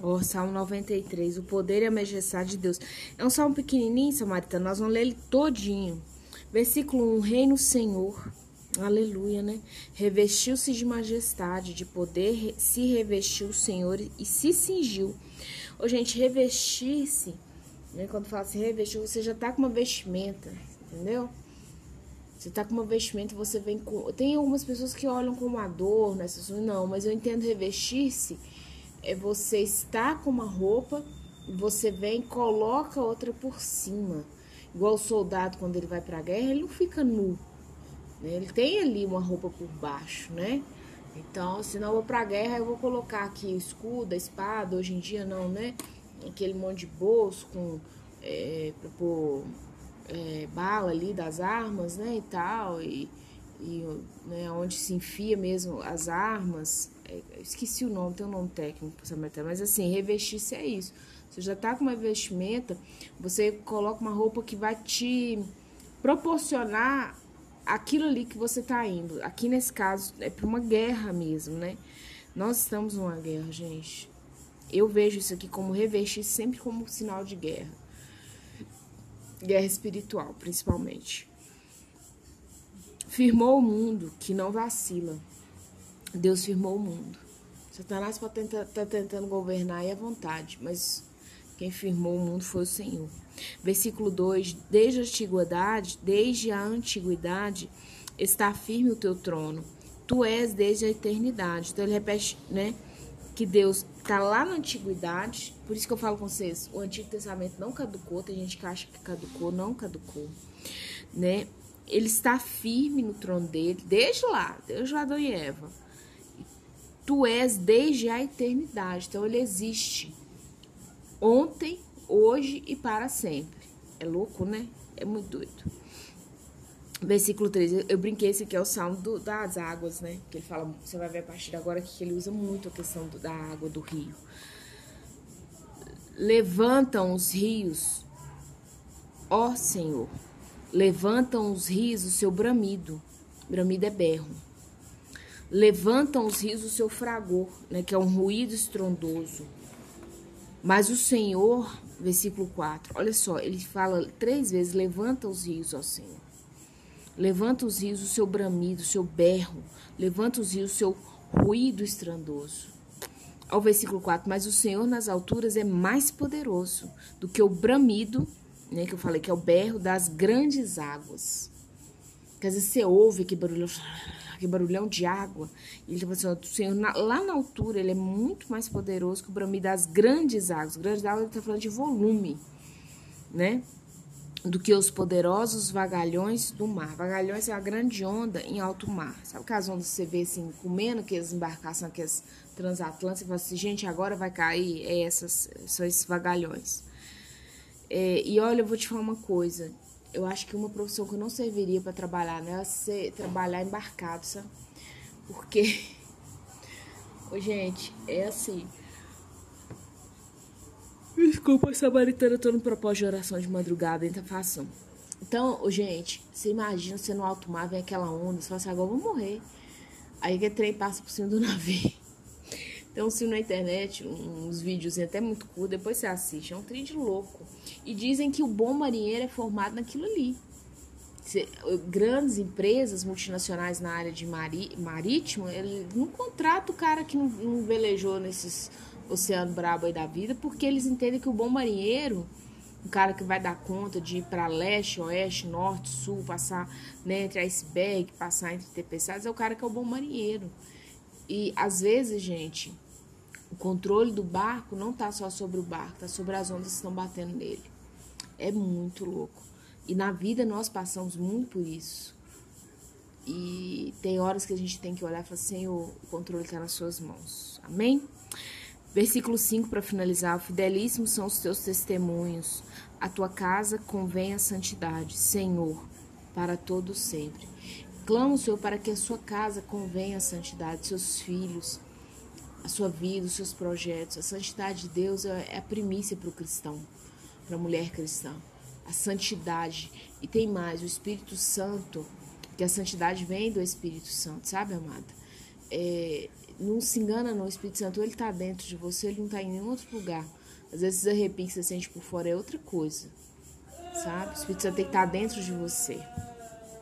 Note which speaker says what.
Speaker 1: Ó, Salmo 93, o poder e a majestade de Deus. É um salmo pequenininho, Samaritano, nós vamos ler ele todinho. Versículo 1, Reino Senhor, aleluia, né? Revestiu-se de majestade, de poder, se revestiu o Senhor e se cingiu. Ô, gente, revestir-se, né? Quando fala assim, revestiu, você já tá com uma vestimenta, entendeu? Você tá com uma vestimenta, você vem com... Tem algumas pessoas que olham com uma dor, né? Não, mas eu entendo revestir-se é você estar com uma roupa, você vem e coloca outra por cima. Igual o soldado, quando ele vai pra guerra, ele não fica nu. Né? Ele tem ali uma roupa por baixo, né? Então, se não vou pra guerra, eu vou colocar aqui o escudo, a espada. Hoje em dia, não, né? Aquele monte de bolso com é, pra pôr é, bala ali das armas, né? E tal. E, e né, onde se enfia mesmo as armas. É, esqueci o nome, tem um nome técnico para essa mas assim, revestir-se é isso. Você já tá com uma vestimenta, você coloca uma roupa que vai te proporcionar aquilo ali que você tá indo. Aqui nesse caso é para uma guerra mesmo, né? Nós estamos numa guerra, gente. Eu vejo isso aqui como revestir sempre como sinal de guerra. Guerra espiritual, principalmente. Firmou o mundo que não vacila. Deus firmou o mundo. Satanás pode tentar, tá tentando governar e à vontade, mas quem firmou o mundo foi o Senhor. Versículo 2: Desde a antiguidade, desde a antiguidade, está firme o teu trono. Tu és desde a eternidade. Então ele repete, né? Que Deus está lá na antiguidade. Por isso que eu falo com vocês: o Antigo Testamento não caducou. Tem gente que acha que caducou, não caducou, né? Ele está firme no trono dele, desde lá, desde Adão e Eva Tu és desde a eternidade. Então ele existe ontem, hoje e para sempre. É louco, né? É muito doido. Versículo 13, eu brinquei, esse aqui é o salmo do, das águas, né? Que ele fala, você vai ver a partir de agora que ele usa muito a questão do, da água do rio. Levantam os rios, ó Senhor, levantam os rios o seu bramido. Bramido é berro levantam os rios o seu fragor, né, que é um ruído estrondoso. Mas o Senhor, versículo 4, olha só, ele fala três vezes: levanta os rios, ó Senhor. Levanta os rios o seu bramido, o seu berro. Levanta os rios o seu ruído estrondoso. Ao versículo 4, mas o Senhor nas alturas é mais poderoso do que o bramido, né, que eu falei que é o berro das grandes águas. Quer dizer, você ouve que barulho aquele barulhão de água. E ele falou assim: o Senhor, na, lá na altura, ele é muito mais poderoso que o bramido das grandes águas. Grandes águas, ele está falando de volume, né? Do que os poderosos vagalhões do mar. Vagalhões é a grande onda em alto mar. Sabe aquelas ondas que você vê assim, comendo aquelas embarcações, aquelas transatlânticas, você fala assim, gente, agora vai cair? É essas, são esses vagalhões. É, e olha, eu vou te falar uma coisa eu acho que uma profissão que eu não serviria para trabalhar, né? É trabalhar embarcado, sabe? Porque, Ô, gente, é assim. Desculpa, Samaritana, eu tô no propósito de oração de madrugada, então façam. Então, ô, gente, você imagina você no alto mar, vem aquela onda, você fala assim, agora eu vou morrer. Aí que trem passa por cima do navio. Um filme na internet, uns vídeos até muito curtos, depois você assiste. É um trem de louco. E dizem que o bom marinheiro é formado naquilo ali. Grandes empresas multinacionais na área de mari, marítimo, ele não contrata o cara que não, não velejou nesses oceano brabo aí da vida, porque eles entendem que o bom marinheiro, um cara que vai dar conta de ir para leste, oeste, norte, sul, passar né, entre iceberg, passar entre tempestades, é o cara que é o bom marinheiro. E às vezes, gente, o controle do barco não está só sobre o barco, está sobre as ondas que estão batendo nele. É muito louco. E na vida nós passamos muito por isso. E tem horas que a gente tem que olhar e falar, Senhor, o controle está nas suas mãos. Amém? Versículo 5 para finalizar: Fidelíssimos são os teus testemunhos, a tua casa convém a santidade, Senhor, para todo sempre. Clamo, Senhor, para que a sua casa convenha a santidade, seus filhos, a sua vida, os seus projetos. A santidade de Deus é, é a primícia para o cristão, para a mulher cristã. A santidade. E tem mais, o Espírito Santo, que a santidade vem do Espírito Santo, sabe, amada? É, não se engana não, o Espírito Santo ele tá dentro de você, ele não tá em nenhum outro lugar. Às vezes esses arrepios que você sente por fora é outra coisa, sabe? O Espírito Santo tem que estar tá dentro de você.